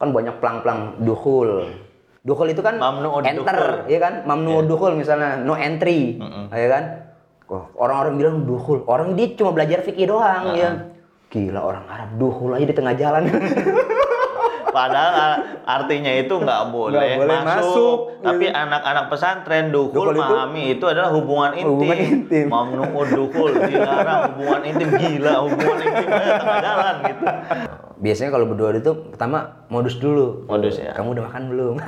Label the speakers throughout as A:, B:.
A: kan banyak pelang-pelang dukhul. Dukhul itu kan
B: Mamnu'ud
A: enter, ya kan? Mamnu dukhul misalnya no entry, ya kan? Orang-orang bilang dukhul, orang dia cuma belajar fikih doang ya. Gila orang Arab dukhul aja di tengah jalan.
B: Padahal artinya itu nggak boleh,
A: boleh
B: masuk.
A: masuk,
B: Tapi
A: gitu.
B: anak-anak pesantren dukul
A: Dukul itu-
B: memahami itu adalah hubungan intim.
A: Hubungan intim.
B: Mamnu'ud dukul dilarang hubungan intim gila hubungan intim tengah jalan gitu.
A: Biasanya kalau berdua itu pertama modus dulu.
B: Modus ya.
A: Kamu udah makan belum?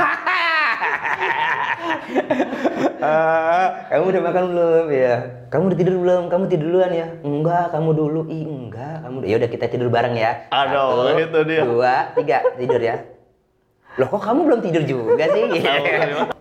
A: Ah, kamu udah makan belum? Ya. Kamu udah tidur belum? Kamu tidur duluan ya? Enggak, kamu dulu. Ih, enggak, kamu. Ya udah kita tidur bareng ya.
B: Aduh,
A: Satu,
B: itu dia.
A: Dua, tiga, tidur ya. Loh kok kamu belum tidur juga sih?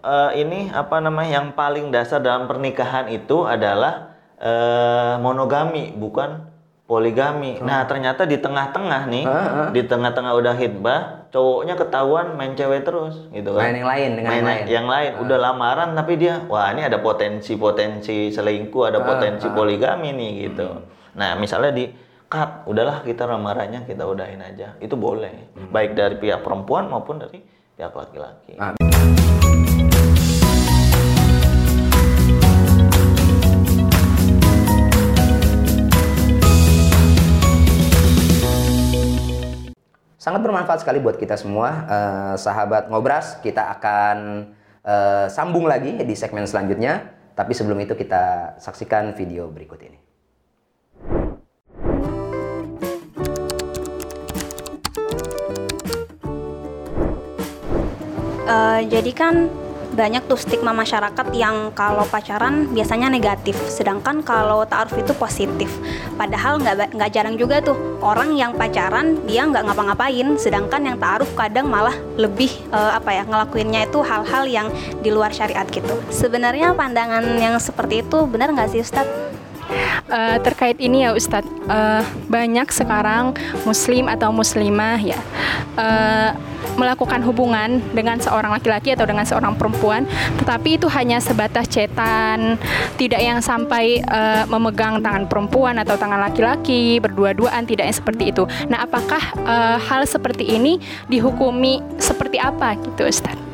B: Eh, ini apa namanya yang paling dasar dalam pernikahan itu adalah eh, monogami bukan poligami. Nah ternyata di tengah-tengah nih,
A: Ah, ah.
B: di tengah-tengah udah hitbah, cowoknya ketahuan main cewek terus gitu kan.
A: Main yang lain dengan
B: Main
A: yang lain.
B: yang lain. Udah lamaran tapi dia, wah ini ada potensi-potensi selingkuh, ada
A: Ah,
B: potensi poligami nih gitu. Nah misalnya di cut, udahlah kita lamarannya kita udahin aja, itu boleh.
A: Hmm.
B: Baik dari pihak perempuan maupun dari pihak laki-laki.
A: Sangat bermanfaat sekali buat kita semua, Eh, sahabat ngobras. Kita akan eh, sambung lagi di segmen selanjutnya. Tapi sebelum itu kita saksikan video berikut ini.
C: Eh, jadi kan banyak tuh stigma masyarakat yang kalau pacaran biasanya negatif, sedangkan kalau ta'aruf itu positif. Padahal nggak jarang juga tuh orang yang pacaran dia nggak ngapa-ngapain, sedangkan yang ta'aruf kadang malah lebih eh, apa ya ngelakuinnya itu hal-hal yang di luar syariat gitu. Sebenarnya pandangan yang seperti itu benar nggak sih Ustadz?
D: Eh, terkait ini ya Ustadz, eh, banyak sekarang muslim atau muslimah ya eh, melakukan hubungan dengan seorang laki-laki atau dengan seorang perempuan, tetapi itu hanya sebatas cetan, tidak yang sampai eh, memegang tangan perempuan atau tangan laki-laki berdua-duaan, tidak yang seperti itu. Nah, apakah eh, hal seperti ini dihukumi seperti apa gitu Ustadz?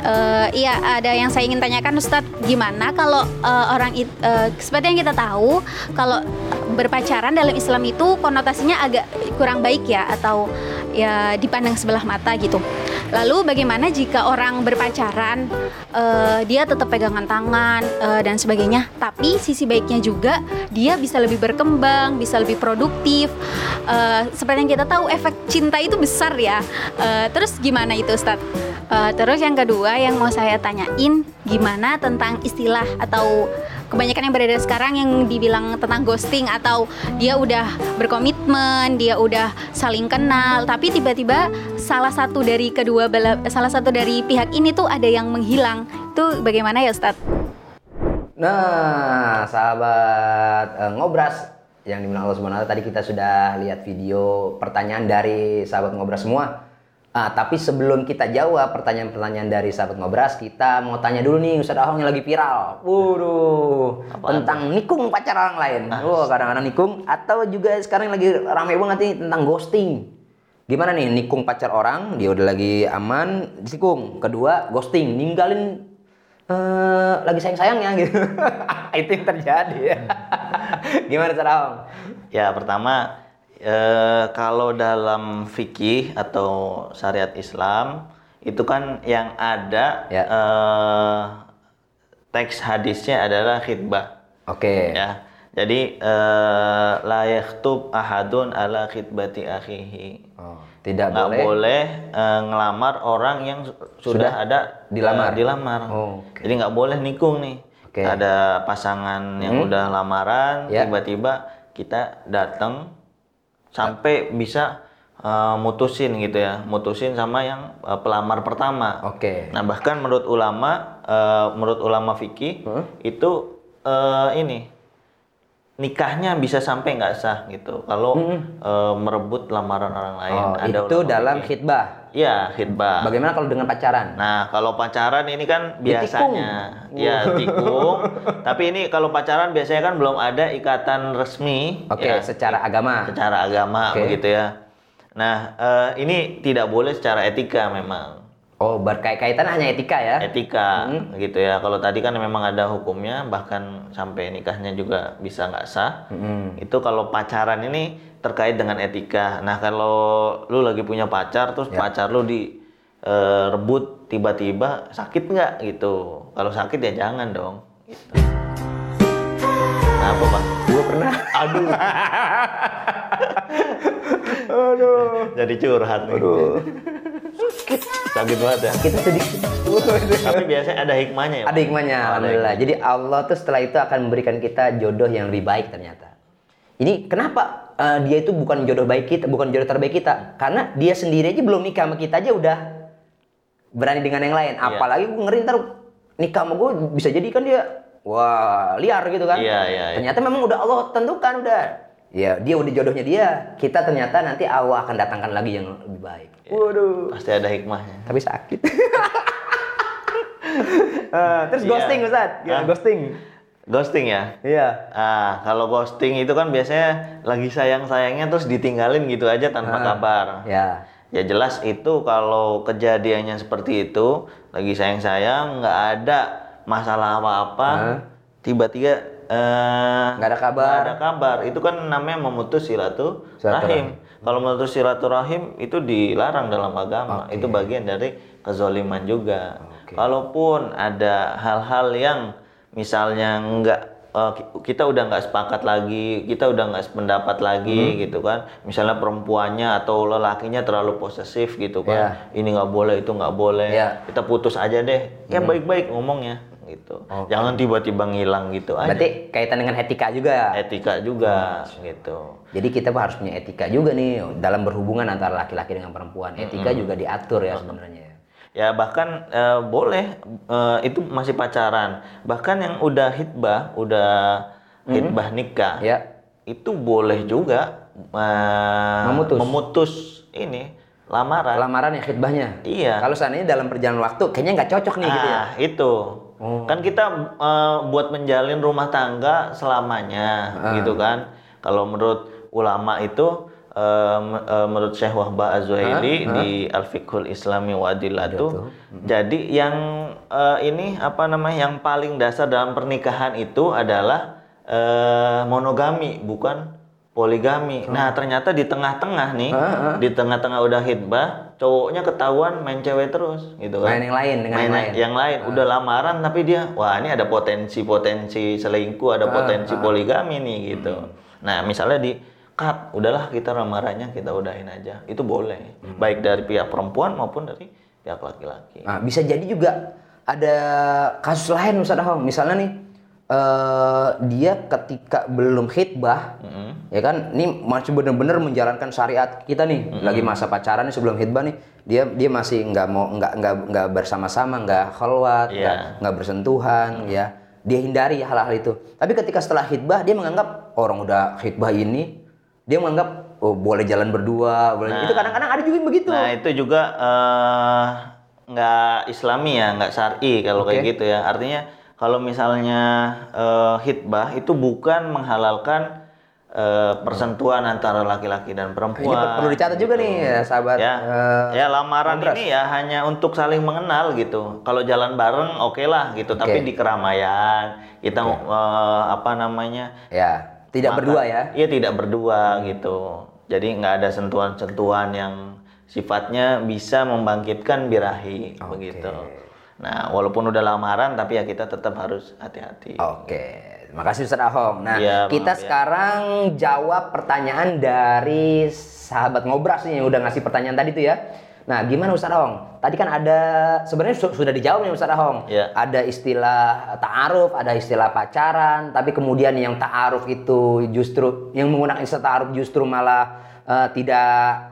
C: Eh, iya, ada yang saya ingin tanyakan Ustadz, gimana kalau eh, orang eh, seperti yang kita tahu, kalau berpacaran dalam Islam itu konotasinya agak kurang baik ya atau ya dipandang sebelah mata gitu. Lalu bagaimana jika orang berpacaran eh, dia tetap pegangan tangan eh, dan sebagainya, tapi sisi baiknya juga dia bisa lebih berkembang, bisa lebih produktif. Eh, seperti yang kita tahu efek cinta itu besar ya. Eh, terus gimana itu Ustadz? Eh, terus yang kedua yang mau saya tanyain gimana tentang istilah atau kebanyakan yang beredar sekarang yang dibilang tentang ghosting atau dia udah berkomitmen, dia udah saling kenal, tapi tiba-tiba salah satu dari kedua salah satu dari pihak ini tuh ada yang menghilang. Itu bagaimana ya Ustadz?
A: Nah, sahabat eh, ngobras yang dibilang Allah Ta'ala, tadi kita sudah lihat video pertanyaan dari sahabat ngobras semua. Ah, tapi sebelum kita jawab pertanyaan-pertanyaan dari sahabat ngobras, kita mau tanya dulu nih Ustadz Ahong yang lagi viral. Waduh, tentang nikung pacar orang lain. Wah, kadang-kadang nikung atau juga sekarang yang lagi rame banget nih tentang ghosting. Gimana nih nikung pacar orang, dia udah lagi aman, nikung. Kedua, ghosting, ninggalin eh lagi sayang-sayangnya gitu. itu yang terjadi ya. Gimana cara Om?
B: Ya pertama eh, kalau dalam fikih atau syariat Islam itu kan yang ada
A: Ya.
B: eh, teks hadisnya adalah khidbah
A: Oke.
B: ya. Jadi eh, la yakhtub ahadun ala khidbati akhihi.
A: Oh, tidak
B: Nggak
A: boleh.
B: boleh, eh, ngelamar orang yang su- sudah,
A: Sudah
B: ada
A: dilamar?
B: eh, dilamar.
A: Oh, oke.
B: Jadi nggak boleh nikung nih.
A: Oke.
B: Ada pasangan yang
A: Hmm.
B: udah lamaran,
A: Ya.
B: tiba-tiba kita datang sampai bisa eh, mutusin gitu ya, mutusin sama yang eh, pelamar pertama.
A: Oke.
B: Nah bahkan menurut ulama, eh, menurut ulama fikih
A: Hmm.
B: itu eh, ini nikahnya bisa sampai nggak sah gitu. Kalau eh, merebut lamaran orang lain.
A: Hmm. Oh,
B: Ada
A: itu dalam
B: fikih.
A: khidbah.
B: Iya khidbah.
A: Bagaimana kalau dengan pacaran?
B: Nah, kalau pacaran ini kan
A: Ditikung.
B: biasanya ya tikung. Tapi ini kalau pacaran biasanya kan belum ada ikatan resmi
A: Oke,
B: ya,
A: secara agama.
B: secara agama
A: Oke.
B: begitu ya. Nah, eh, ini tidak boleh secara etika memang.
A: Oh, berkaitan hanya etika ya?
B: Etika gitu ya. Kalau tadi kan memang ada hukumnya, bahkan sampai nikahnya juga bisa nggak sah.
A: Mm-mm.
B: Itu kalau pacaran ini terkait dengan etika. Nah, kalau lu lagi punya pacar, terus
A: Ya.
B: pacar lu di eh, rebut tiba-tiba sakit nggak gitu? Kalau sakit ya jangan dong. Gitu. Nah, apa pak?
A: Gue pernah.
B: Aduh.
A: Aduh.
B: Jadi curhat nih. Sakit banget ya.
A: Kita sedikit.
B: Tapi biasanya ada hikmahnya ya.
A: Ada hikmahnya,
B: Oh, ada
A: alhamdulillah. Jadi Allah tuh setelah itu akan memberikan kita jodoh yang lebih baik ternyata. Ini kenapa eh, dia itu bukan jodoh baik kita, bukan jodoh terbaik kita? Karena dia sendiri aja belum nikah sama kita aja udah berani dengan yang lain.
B: Iya.
A: Apalagi gue ngeri ntar nikah sama gue bisa jadi kan dia wah liar gitu kan?
B: Iya, iya, iya.
A: Ternyata memang udah Allah tentukan udah. Ya dia udah jodohnya dia. Kita ternyata nanti Allah akan datangkan lagi yang lebih baik. Waduh.
B: Pasti ada hikmahnya.
A: Tapi sakit. Eh, terus
B: Iya.
A: ghosting Ustaz, Gimana
B: Hah?
A: ghosting.
B: Ghosting ya.
A: Iya.
B: Ah, kalau ghosting itu kan biasanya lagi sayang-sayangnya terus ditinggalin gitu aja tanpa
A: Ah.
B: kabar.
A: Ya.
B: Ya jelas itu kalau kejadiannya seperti itu, lagi sayang-sayang, nggak ada masalah apa-apa,
A: Hah?
B: tiba-tiba eh,
A: Nggak ada kabar.
B: nggak ada kabar. Itu kan namanya memutus silaturahim. Kalau memutus silaturahim itu dilarang dalam agama.
A: Oke.
B: Itu bagian dari kezoliman juga.
A: Oke.
B: Kalaupun ada hal-hal yang misalnya nggak eh, ki- kita udah nggak sepakat lagi, kita udah nggak sependapat lagi
A: Hmm.
B: gitu kan. Misalnya perempuannya atau lelakinya terlalu posesif gitu kan.
A: Ya.
B: Ini nggak boleh, itu nggak boleh.
A: Ya.
B: Kita putus aja deh. Ya baik-baik ngomongnya gitu.
A: Oke.
B: Jangan tiba-tiba ngilang gitu aja.
A: Berarti kaitan dengan etika juga.
B: Etika juga gitu.
A: Jadi kita harus punya etika juga nih dalam berhubungan antara laki-laki dengan perempuan. Etika juga diatur ya sebenarnya.
B: Ya bahkan eh, boleh eh, itu masih pacaran. Bahkan yang udah hitbah, udah hitbah nikah,
A: Ya.
B: itu boleh juga eh,
A: Memutus.
B: memutus ini lamaran.
A: Lamaran ya khidbahnya.
B: Iya.
A: Kalau seandainya dalam perjalanan waktu kayaknya nggak cocok nih gitu ya.
B: Ah, itu.
A: Oh.
B: Kan kita eh, buat menjalin rumah tangga selamanya,
A: Ah.
B: gitu kan. Kalau menurut ulama itu eh, menurut Syekh Wahbah Az-Zuhaili
A: Ah, ah.
B: di Al-Fiqhul Islami wa Adillatu.
A: Adillatu.
B: Jadi yang eh, ini apa namanya yang paling dasar dalam pernikahan itu adalah eh, monogami, bukan poligami. Nah, ternyata di tengah-tengah nih,
A: ah.
B: di tengah-tengah udah hitbah, cowoknya ketahuan main cewek terus gitu kan.
A: Main yang lain dengan
B: main
A: yang lain.
B: yang lain. Udah lamaran tapi dia wah ini ada potensi-potensi selingkuh ada potensi poligami nih gitu. Nah misalnya di cut udahlah kita lamarannya kita udahin aja. Itu boleh. Baik dari pihak perempuan maupun dari pihak laki-laki.
A: Nah, bisa jadi juga ada kasus lain Ustaz Ahong. Misalnya nih eh, dia ketika belum khidbah
B: Mm-mm.
A: ya kan? Ini masih benar-benar menjalankan syariat kita nih. Lagi masa pacaran nih sebelum khidbah nih dia dia masih nggak mau nggak nggak nggak bersama-sama nggak khalwat
B: Iya.
A: nggak bersentuhan ya. Dia hindari hal-hal itu. Tapi ketika setelah khidbah dia menganggap orang udah khidbah ini dia menganggap oh boleh jalan berdua boleh.
B: Nah.
A: itu kadang-kadang ada juga yang begitu.
B: Nah itu juga eh, nggak islami ya nggak syari kalau kayak
A: Oke.
B: gitu ya. Artinya kalau misalnya eh, hitbah itu bukan menghalalkan eh, persentuhan antara laki-laki dan perempuan
A: Ini per- perlu dicatat juga nih ya, sahabat.
B: ya
A: eh,
B: ya lamaran
A: Ngobras.
B: ini ya hanya untuk saling mengenal gitu kalau jalan bareng oke lah gitu tapi
A: Oke.
B: di keramaian kita eh, apa namanya
A: ya, tidak
B: Maka-
A: berdua ya.
B: Iya tidak berdua gitu. Jadi nggak ada sentuhan-sentuhan yang sifatnya bisa membangkitkan birahi begitu. Nah walaupun udah lamaran tapi ya kita tetap harus hati-hati.
A: Oke, terima kasih Ustaz Ahong. Nah,
B: Iya,
A: kita
B: maaf ya.
A: sekarang jawab pertanyaan dari sahabat ngobras nih yang udah ngasih pertanyaan tadi tuh ya. Nah, gimana Ustaz Ahong? Tadi kan ada sebenarnya su- sudah dijawab nih Ustaz Ahong.
B: Iya.
A: Ada istilah ta'aruf, ada istilah pacaran, tapi kemudian yang ta'aruf itu justru yang menggunakan istilah ta'aruf justru malah eh, tidak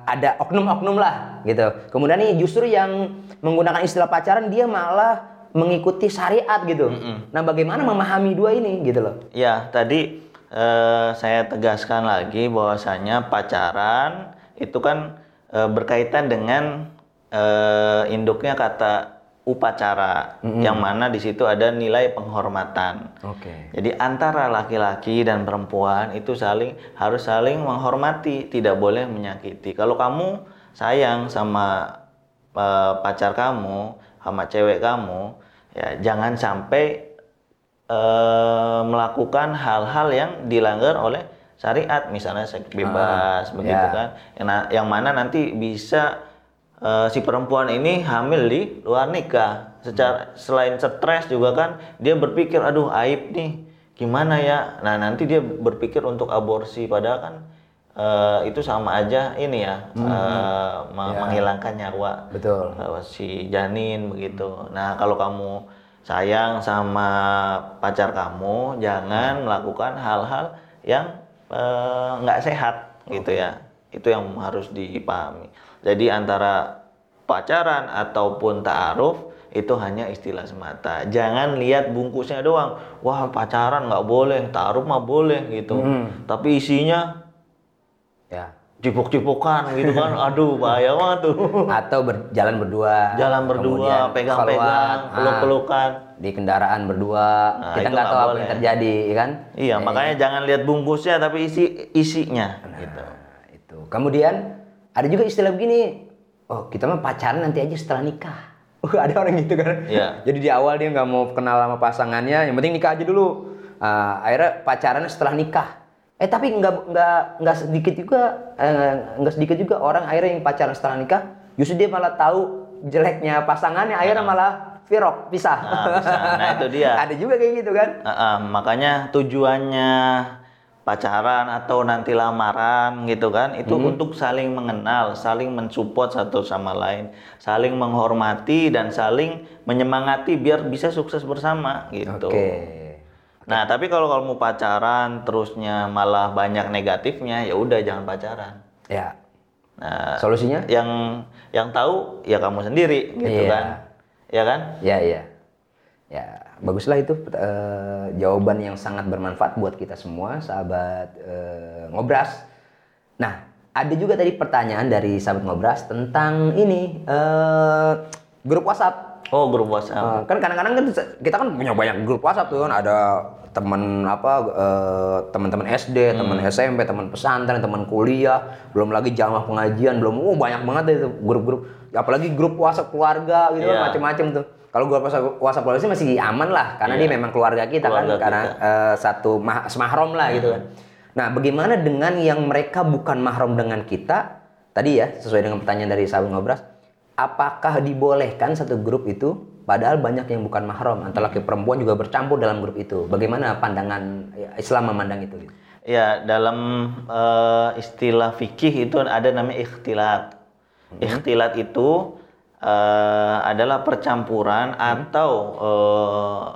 A: ada oknum-oknum lah gitu. Kemudian nih justru yang menggunakan istilah pacaran dia malah mengikuti syariat gitu. Nah, bagaimana memahami dua ini gitu loh?
B: Ya tadi eh, saya tegaskan lagi bahwasanya pacaran itu kan eh, berkaitan dengan eh, induknya kata upacara yang mana di situ ada nilai penghormatan.
A: Oke.
B: Jadi antara laki-laki dan perempuan itu saling harus saling menghormati, tidak boleh menyakiti. Kalau kamu sayang sama eh, pacar kamu, sama cewek kamu, ya jangan sampai eh, melakukan hal-hal yang dilanggar oleh syariat, misalnya seks bebas, begitu
A: ya.
B: kan? Yang, yang mana nanti bisa eh, si perempuan ini hamil di luar nikah. Secara selain stres juga kan dia berpikir, aduh aib nih, gimana ya? Nah nanti dia berpikir untuk aborsi, padahal kan eh, itu sama aja ini ya, eh, me- menghilangkan nyawa
A: Betul.
B: eh, si janin begitu. Nah kalau kamu sayang sama pacar kamu, jangan melakukan hal-hal yang nggak sehat gitu ya. Itu yang harus dipahami. Jadi antara pacaran ataupun ta'aruf itu hanya istilah semata. Jangan lihat bungkusnya doang. Wah pacaran nggak boleh, ta'aruf mah boleh gitu. Tapi isinya
A: Ya.
B: cipok-cipokan gitu kan. Aduh bahaya banget tuh.
A: Atau berjalan berdua.
B: Jalan berdua, pegang-pegang,
A: keluar,
B: peluk-pelukan.
A: ah, di kendaraan berdua.
B: Nah,
A: kita nggak tahu apa yang terjadi, kan?
B: Iya, makanya jangan lihat bungkusnya tapi isi isinya gitu.
A: Nah, itu. Kemudian ada juga istilah begini. Oh, kita mah pacaran nanti aja setelah nikah. Uh, ada orang gitu kan.
B: Iya.
A: Jadi di awal dia nggak mau kenal sama pasangannya, yang penting nikah aja dulu. Ah, akhirnya pacarannya setelah nikah. Eh tapi nggak nggak nggak sedikit juga eh, nggak sedikit juga orang akhirnya yang pacaran setelah nikah, justru dia malah tahu jeleknya pasangannya, akhirnya malah virok pisah.
B: Nah, pisah. Nah, itu dia.
A: ada juga kayak gitu kan?
B: Ah, ah, makanya tujuannya pacaran atau nanti lamaran gitu kan itu untuk saling mengenal, saling mensupport satu sama lain, saling menghormati dan saling menyemangati biar bisa sukses bersama gitu.
A: Oke.
B: Nah, tapi kalau kamu pacaran terusnya malah banyak negatifnya, ya udah jangan pacaran.
A: Ya.
B: Nah,
A: Solusinya?
B: yang yang tahu ya kamu sendiri gitu
A: Iya.
B: kan. Ya kan?
A: Ya, ya. Ya, baguslah itu eh, jawaban yang sangat bermanfaat buat kita semua, sahabat eh, ngobras. Nah, ada juga tadi pertanyaan dari sahabat ngobras tentang ini eh, grup WhatsApp.
B: Oh, grup WhatsApp.
A: Eh, kan kadang-kadang kan kita kan punya banyak grup WhatsApp tuh kan ada teman apa eh, teman-teman SD, teman SMP, teman pesantren, teman kuliah, belum lagi jamaah pengajian, belum oh banyak banget itu grup-grup. Apalagi grup WhatsApp keluarga gitu kan
B: Iya.
A: macam-macam tuh. Kalau WhatsApp, WhatsApp keluarga sih masih aman lah karena dia memang keluarga kita
B: Keluarga
A: kan karena eh, satu mah, semahrom lah gitu kan. Nah, bagaimana dengan yang mereka bukan mahram dengan kita? Tadi ya, sesuai dengan pertanyaan dari sahabat ngobras, apakah dibolehkan satu grup itu padahal banyak yang bukan mahram antara laki perempuan juga bercampur dalam grup itu. Bagaimana pandangan ya, Islam memandang itu gitu?
B: Ya, dalam eh, istilah fikih itu ada namanya ikhtilat. Ikhtilat itu eh, adalah percampuran atau eh,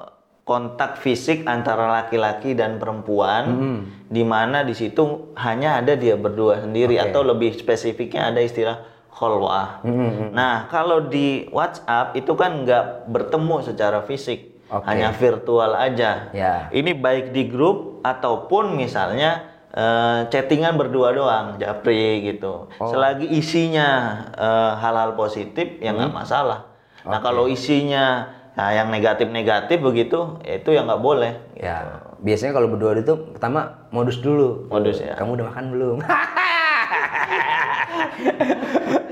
B: kontak fisik antara laki-laki dan perempuan, di mana di situ hanya ada dia berdua sendiri
A: Oke.
B: atau lebih spesifiknya ada istilah kholwah. Nah, kalau di WhatsApp itu kan nggak bertemu secara fisik,
A: Oke.
B: hanya virtual aja.
A: Ya.
B: Ini baik di grup ataupun misalnya eh, chattingan berdua doang, japri gitu.
A: Oh.
B: Selagi isinya eh, hal-hal positif ya nggak masalah. Nah
A: Hmm.
B: Kalau isinya nah, yang negatif-negatif begitu, ya itu yang nggak boleh.
A: Ya, biasanya kalau berdua itu pertama modus dulu.
B: Modus ya.
A: Kamu udah makan belum?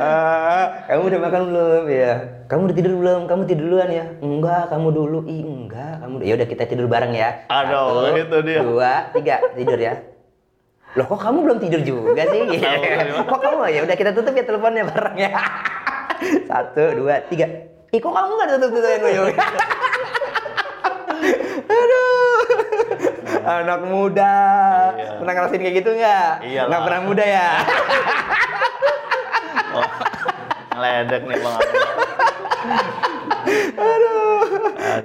A: Ah, kamu udah makan belum ya? Kamu udah tidur belum? Kamu tidur duluan ya? Enggak, kamu dulu. Ih, enggak, kamu. Ya udah kita tidur bareng ya.
B: Aduh,
A: Satu,
B: itu dia.
A: Dua, tiga, tidur ya. Loh kok kamu belum tidur juga sih? kok kamu ya udah kita tutup ya teleponnya bareng ya. Satu, dua, tiga. Ih kok kamu nggak tutup tutupin gue? Aduh. Anak muda.
B: Iya.
A: Pernah ngerasain kayak gitu nggak? Nggak pernah muda ya?
B: Oh, ngeledek nih bang.
A: Aduh.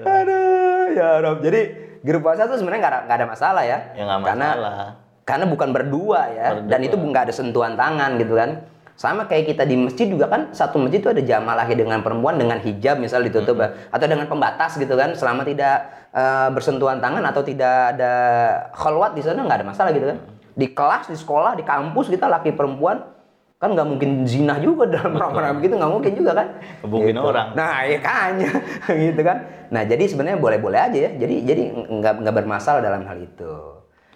A: Aduh. Ya Rob. Jadi grup puasa tuh sebenarnya nggak ada- masalah ya.
B: Ya nggak
A: Karena
B: masalah.
A: karena bukan berdua ya.
B: Berdua.
A: dan itu nggak ada sentuhan tangan gitu kan. Sama kayak kita di masjid juga kan satu masjid itu ada jamaah laki dengan perempuan dengan hijab misal ditutup ya. atau dengan pembatas gitu kan selama tidak eh, bersentuhan tangan atau tidak ada khalwat di sana nggak ada masalah gitu kan. Di kelas di sekolah di kampus kita laki perempuan kan nggak mungkin zina juga dalam rame-rame begitu nggak mungkin juga kan.
B: Hubungin
A: Gitu.
B: orang.
A: nah ya kan gitu kan. Nah jadi sebenarnya boleh-boleh aja ya. Jadi jadi nggak nggak bermasalah dalam hal itu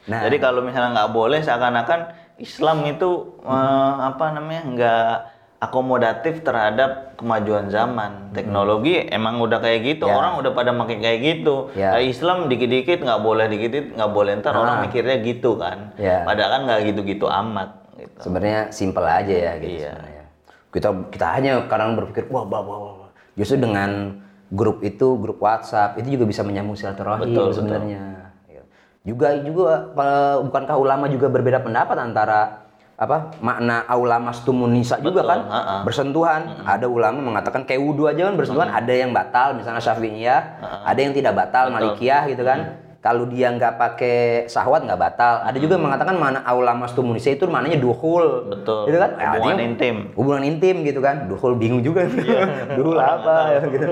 A: nah
B: Jadi kalau misalnya nggak boleh seakan-akan Islam itu eh, apa namanya nggak akomodatif terhadap kemajuan zaman teknologi emang udah kayak gitu
A: Ya.
B: orang udah pada makin kayak gitu
A: Ya.
B: Nah, Islam dikit-dikit nggak boleh dikit nggak boleh ntar orang
A: Ah.
B: mikirnya gitu kan
A: Ya.
B: padahal kan nggak gitu-gitu amat gitu.
A: sebenarnya simpel aja ya gitu
B: Iya.
A: sebenarnya. Kita kita hanya kadang berpikir wah wah wah wah. Justru dengan grup itu grup WhatsApp itu juga bisa menyambung silaturahim
B: Betul,
A: sebenarnya. Juga juga bukankah ulama juga berbeda pendapat antara apa makna aula mastumun nisa juga
B: Betul,
A: kan?
B: Ha-ha.
A: bersentuhan. Ada ulama mengatakan kayak wudhu aja kan bersentuhan. Ada yang batal misalnya syafi'iyah. Ada yang tidak batal malikiyah gitu kan. Kalau dia nggak pakai sahwat nggak batal. Ada juga yang mengatakan mana aula mastumun nisa itu maknanya duhul
B: Betul.
A: gitu kan?
B: Hubungan
A: artinya
B: intim.
A: hubungan intim gitu kan? Duhul bingung juga. Duhul apa? Gitu.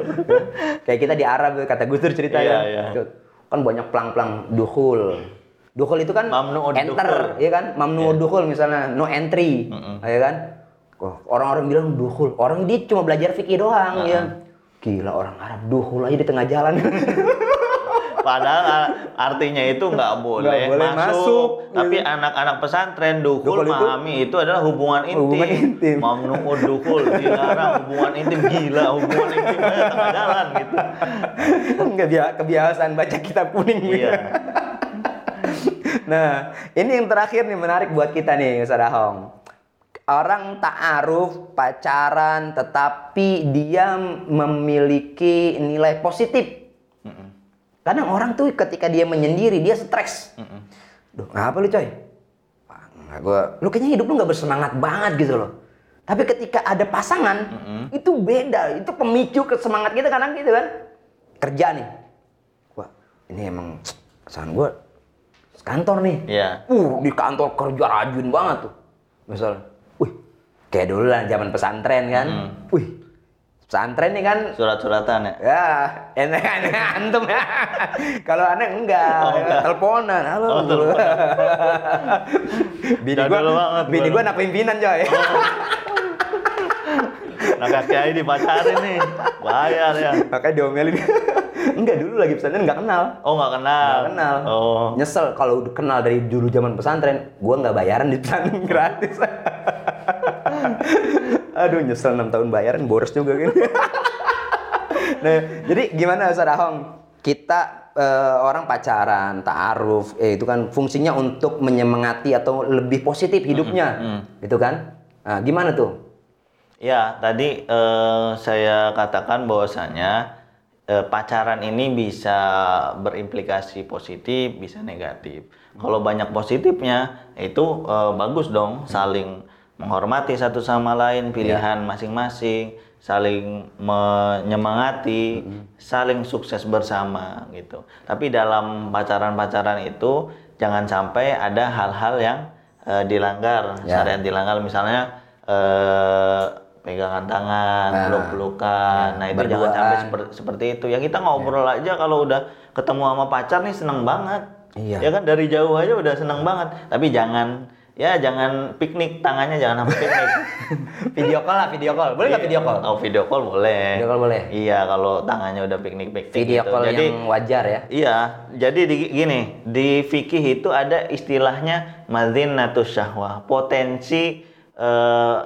A: Kayak kita di Arab kata Gus Dur cerita
B: Iya,
A: ya
B: iya.
A: Kan banyak pelang-pelang duhul duhul itu kan
B: Mamnu'ud
A: enter
B: dukhul.
A: ya kan? Mamnu dukhul misalnya no entry ya kan? Orang-orang bilang dukhul. Orang dia cuma belajar fikih doang ya gila orang Arab dukhul aja di tengah jalan
B: Padahal artinya itu nggak boleh,
A: boleh masuk,
B: masuk. Tapi
A: gitu.
B: anak-anak pesantren dukul,
A: Dukul itu-
B: memahami itu adalah hubungan intim.
A: Hubungan intim.
B: Mamnu'ud dukul, dilarang hubungan intim gila, hubungan intim aja tengah jalan gitu.
A: nggak bia- kebiasaan baca kitab kuning
B: Iya.
A: nah ini yang terakhir nih menarik buat kita nih Ustaz Ahong orang ta'aruf pacaran tetapi dia memiliki nilai positif kadang orang tuh ketika dia menyendiri dia stres. Duh, ngapa lu coy? Nggak gua lu kayaknya hidup lu nggak bersemangat banget gitu loh. Tapi ketika ada pasangan itu beda itu pemicu ke semangat kita kadang gitu kan. Kerja nih. Wah ini emang pasangan gua kantor nih.
B: Iya.
A: uh di kantor kerja rajin banget tuh. Misalnya wih kayak dulu lah zaman pesantren kan. Wih pesantren nih kan
B: Surat-suratan ya.
A: Ya, enak enak antum ya. Kalau aneh enggak,
B: Oh, enggak.
A: teleponan. Halo.
B: Oh, teleponan.
A: bini gua,
B: banget,
A: bini
B: gua.
A: gua anak pimpinan coy.
B: Nah kiai dipacarin nih, bayar ya.
A: Makanya diomelin. enggak dulu lagi pesantren enggak kenal.
B: Oh nggak kenal.
A: Nggak kenal.
B: Oh.
A: Nyesel kalau udah kenal dari dulu zaman pesantren, gua nggak bayaran di pesantren gratis. Aduh nyesel 6 tahun bayaran boros juga kan. nah, jadi gimana Ustaz Ahong? Kita eh, orang pacaran, ta'aruf, eh, itu kan fungsinya untuk menyemangati atau lebih positif hidupnya. Gitu kan? Nah, gimana tuh?
B: Ya, tadi eh, saya katakan bahwasanya eh, pacaran ini bisa berimplikasi positif, bisa negatif. Kalau banyak positifnya, itu eh, bagus dong, saling menghormati satu sama lain pilihan masing-masing, saling menyemangati, saling sukses bersama gitu. Tapi dalam pacaran-pacaran itu jangan sampai ada hal-hal yang eh, dilanggar,
A: Ya.
B: syariat dilanggar misalnya eh, pegangan tangan,
A: Nah,
B: peluk-pelukan.
A: ya,
B: Nah, itu jangan
A: berduaan.
B: sampai seperti, seperti itu. Ya kita ngobrol aja kalau udah ketemu sama pacar nih seneng banget.
A: Iya.
B: Ya kan dari jauh aja udah seneng banget. Tapi jangan ya jangan piknik tangannya jangan sampai piknik.
A: video call lah, video call. Boleh nggak video call?
B: Oh, video call boleh.
A: Video call boleh.
B: Iya, kalau tangannya udah piknik-piknik
A: Video
B: gitu.
A: call
B: Jadi
A: yang wajar ya.
B: Iya, jadi di, gini, di fikih itu ada istilahnya madzinatus syahwah, potensi eh,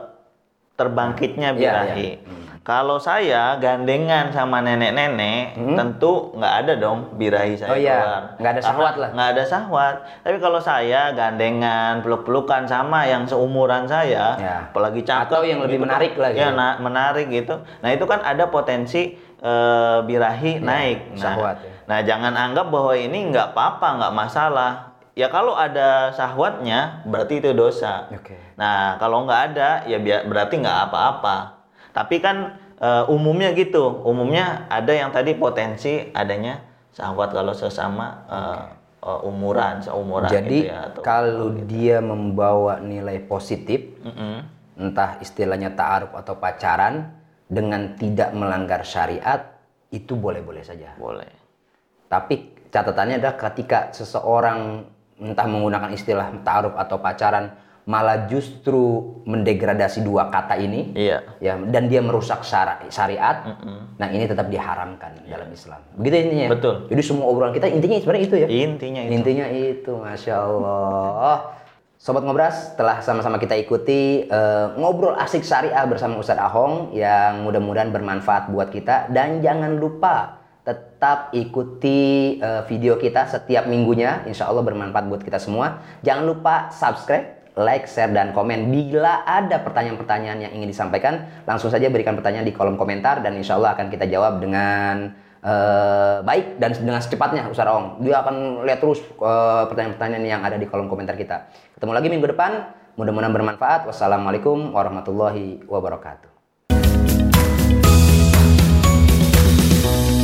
B: terbangkitnya
A: Iya,
B: birahi.
A: iya.
B: Kalau saya gandengan sama nenek-nenek, tentu nggak ada dong birahi saya
A: Hmm? Oh iya,
B: keluar.
A: nggak ada syahwat lah.
B: Nggak ada syahwat. Tapi kalau saya gandengan, peluk-pelukan sama yang seumuran saya,
A: Ya.
B: apalagi cakep,
A: Atau yang lebih
B: gitu
A: menarik lah
B: Ya,
A: gitu.
B: na- menarik gitu. Nah itu kan ada potensi eh, birahi naik. Nah,
A: Iya, syahwat ya.
B: nah jangan anggap bahwa ini nggak apa-apa, nggak masalah. Ya kalau ada syahwatnya berarti itu dosa.
A: Oke.
B: Nah kalau nggak ada ya berarti nggak apa-apa. Tapi kan eh, umumnya gitu, umumnya ada yang tadi potensi adanya syahwat kalau sesama eh, eh, umuran, seumuran
A: Jadi
B: gitu ya. atau-
A: kalau dia membawa nilai positif,
B: Mm-mm.
A: entah istilahnya ta'aruf atau pacaran dengan tidak melanggar syariat, itu boleh-boleh saja.
B: boleh.
A: Tapi catatannya adalah ketika seseorang entah menggunakan istilah ta'aruf atau pacaran malah justru mendegradasi dua kata ini
B: Iya.
A: ya dan dia merusak syara- syariat nah ini tetap diharamkan dalam Islam begitu intinya ya?
B: Betul.
A: jadi semua obrolan kita intinya sebenarnya itu ya
B: Intinya itu.
A: intinya itu masya Allah Sobat Ngobras, telah sama-sama kita ikuti eh, ngobrol asik syariah bersama Ustadz Ahong yang mudah-mudahan bermanfaat buat kita dan jangan lupa tetap ikuti eh, video kita setiap minggunya, insya Allah bermanfaat buat kita semua. Jangan lupa subscribe, like, share, dan komen. Bila ada pertanyaan-pertanyaan yang ingin disampaikan, langsung saja berikan pertanyaan di kolom komentar dan insya Allah akan kita jawab dengan eh, baik dan dengan secepatnya Ustaz Ong. Dia akan lihat terus eh, pertanyaan-pertanyaan yang ada di kolom komentar kita. Ketemu lagi minggu depan. Mudah-mudahan bermanfaat. Wassalamualaikum warahmatullahi wabarakatuh.